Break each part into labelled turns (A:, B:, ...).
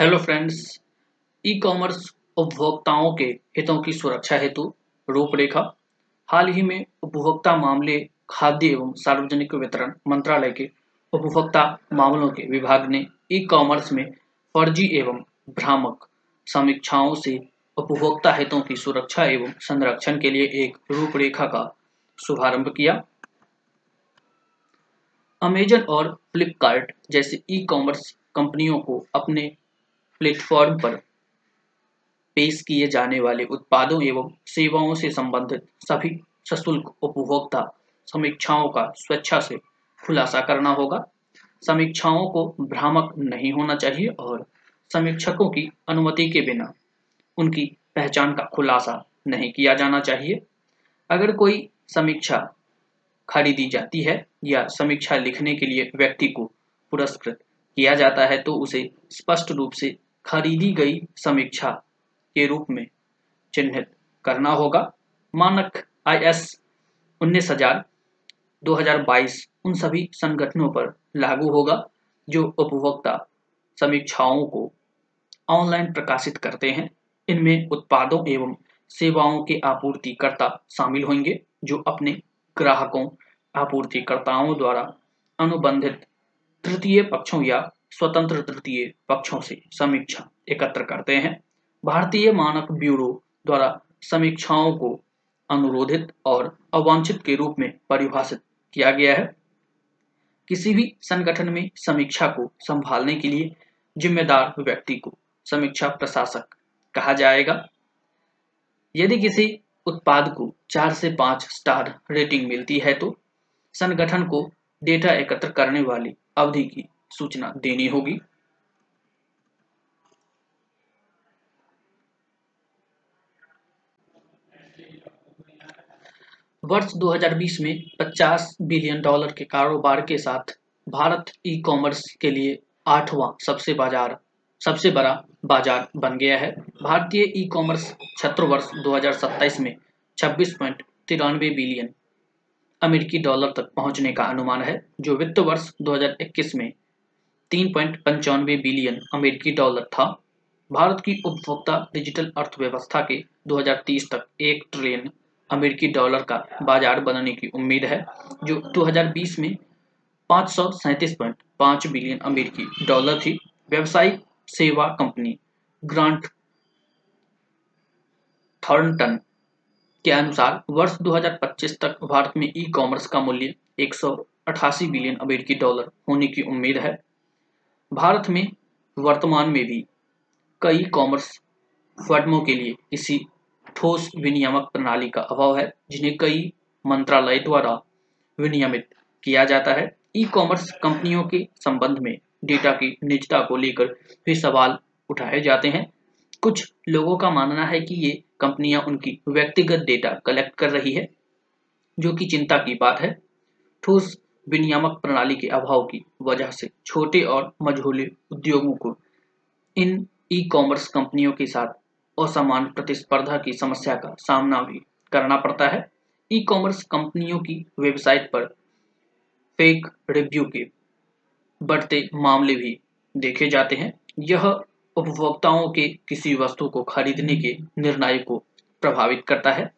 A: Hello friends e commerce उपभोक्ताओं के हितों की सुरक्षा हेतु रूपरेखा, हाल ही में उपभोक्ता मामले, खाद्य एवं सार्वजनिक वितरण मंत्रालय के उपभोक्ता मामलों के विभाग ने ई कॉमर्स में फर्जी एवं भ्रामक समीक्षाओं से उपभोक्ता हितों की सुरक्षा एवं संरक्षण के लिए एक रूपरेखा का शुभारंभ किया। अमेजन और फ्लिपकार्ट जैसे ई कॉमर्स कंपनियों को अपने प्लेटफॉर्म पर पेश किए जाने वाले उत्पादों एवं सेवाओं से संबंधित सभी सशुल्क उपभोक्ता समीक्षाओं का स्वेच्छा से खुलासा करना होगा। समीक्षाओं को भ्रामक नहीं होना चाहिए और समीक्षकों की अनुमति के बिना उनकी पहचान का खुलासा नहीं किया जाना चाहिए। अगर कोई समीक्षा खरीदी जाती है या समीक्षा लिखने के लिए व्यक्ति को पुरस्कृत किया जाता है तो उसे स्पष्ट रूप से खरीदी गई समीक्षा के रूप में चिन्हित करना होगा। मानक आई एस उन्नीस हज़ार दो हज़ार बाईस उन सभी संगठनों पर लागू होगा, जो उपभोक्ता समीक्षाओं को ऑनलाइन प्रकाशित करते हैं। इनमें उत्पादों एवं सेवाओं के आपूर्तिकर्ता शामिल होंगे, जो अपने ग्राहकों, आपूर्तिकर्ताओं द्वारा अनुबंधित तृतीय पक्षों या स्वतंत्र तृतीय पक्षों से समीक्षा एकत्र करते हैं। भारतीय मानक ब्यूरो द्वारा समीक्षाओं को अनुरोधित और अवांछित के रूप में परिभाषित किया गया है। किसी भी संगठन में समीक्षा को संभालने के लिए जिम्मेदार व्यक्ति को समीक्षा प्रशासक कहा जाएगा। यदि किसी उत्पाद को चार से पाँच स्टार रेटिंग मिलती है तो संगठन को डेटा एकत्र करने वाली अवधि की सूचना देनी होगी। वर्ष 2020 में 50 बिलियन डॉलर के कारोबार के साथ भारत ई कॉमर्स के लिए आठवां सबसे बाज़ार, सबसे बड़ा बाज़ार बन गया है। भारतीय ई कॉमर्स क्षेत्र वर्ष 2027 में छब्बीस बिलियन अमेरिकी डॉलर तक पहुँचने का अनुमान है, जो वित्त वर्ष 2021 में तीन पॉइंट पंचानवे बिलियन अमेरिकी डॉलर था। भारत की उपभोक्ता डिजिटल अर्थव्यवस्था के 2030 तक एक ट्रिलियन अमेरिकी डॉलर का बाज़ार बनने की उम्मीद है, जो 2020 में पाँच बिलियन अमेरिकी डॉलर थी। व्यवसायिक सेवा कंपनी ग्रांट थॉर्नटन के अनुसार वर्ष 2025 तक भारत में ई कॉमर्स का मूल्य एक सौ अठासी बिलियन अमेरिकी डॉलर होने की उम्मीद है। भारत में वर्तमान में भी कई कॉमर्स फर्मों के लिए किसी ठोस विनियामक प्रणाली का अभाव है, जिन्हें कई मंत्रालय द्वारा विनियमित किया जाता है। ई कॉमर्स कंपनियों के संबंध में डेटा की निजता को लेकर भी सवाल उठाए जाते हैं। कुछ लोगों का मानना है कि ये कंपनियाँ उनकी व्यक्तिगत डेटा कलेक्ट कर रही है, जो कि चिंता की बात है। ठोस विनियामक प्रणाली के अभाव की वजह से छोटे और मझोले उद्योगों को इन ई कॉमर्स कंपनियों के साथ असमान प्रतिस्पर्धा की समस्या का सामना भी करना पड़ता है। ई कॉमर्स कंपनियों की वेबसाइट पर फेक रिव्यू के बढ़ते मामले भी देखे जाते हैं। यह उपभोक्ताओं के किसी वस्तु को खरीदने के निर्णय को प्रभावित करता है।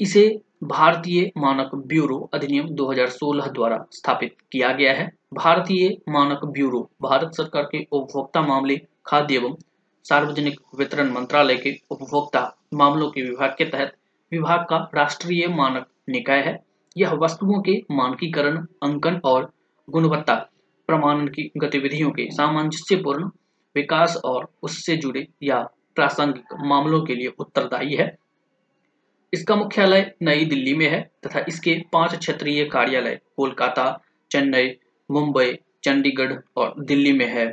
A: इसे भारतीय मानक ब्यूरो अधिनियम 2016 द्वारा स्थापित किया गया है। भारतीय मानक ब्यूरो भारत सरकार के उपभोक्ता मामले, खाद्य एवं सार्वजनिक वितरण मंत्रालय के उपभोक्ता मामलों के विभाग के तहत विभाग का राष्ट्रीय मानक निकाय है। यह वस्तुओं के मानकीकरण, अंकन और गुणवत्ता प्रमाणन की गतिविधियों के सामंजस्यपूर्ण विकास और उससे जुड़े या प्रासंगिक मामलों के लिए उत्तरदायी है। इसका मुख्यालय नई दिल्ली में है तथा इसके पाँच क्षेत्रीय कार्यालय कोलकाता, चेन्नई, मुंबई, चंडीगढ़ और दिल्ली में है।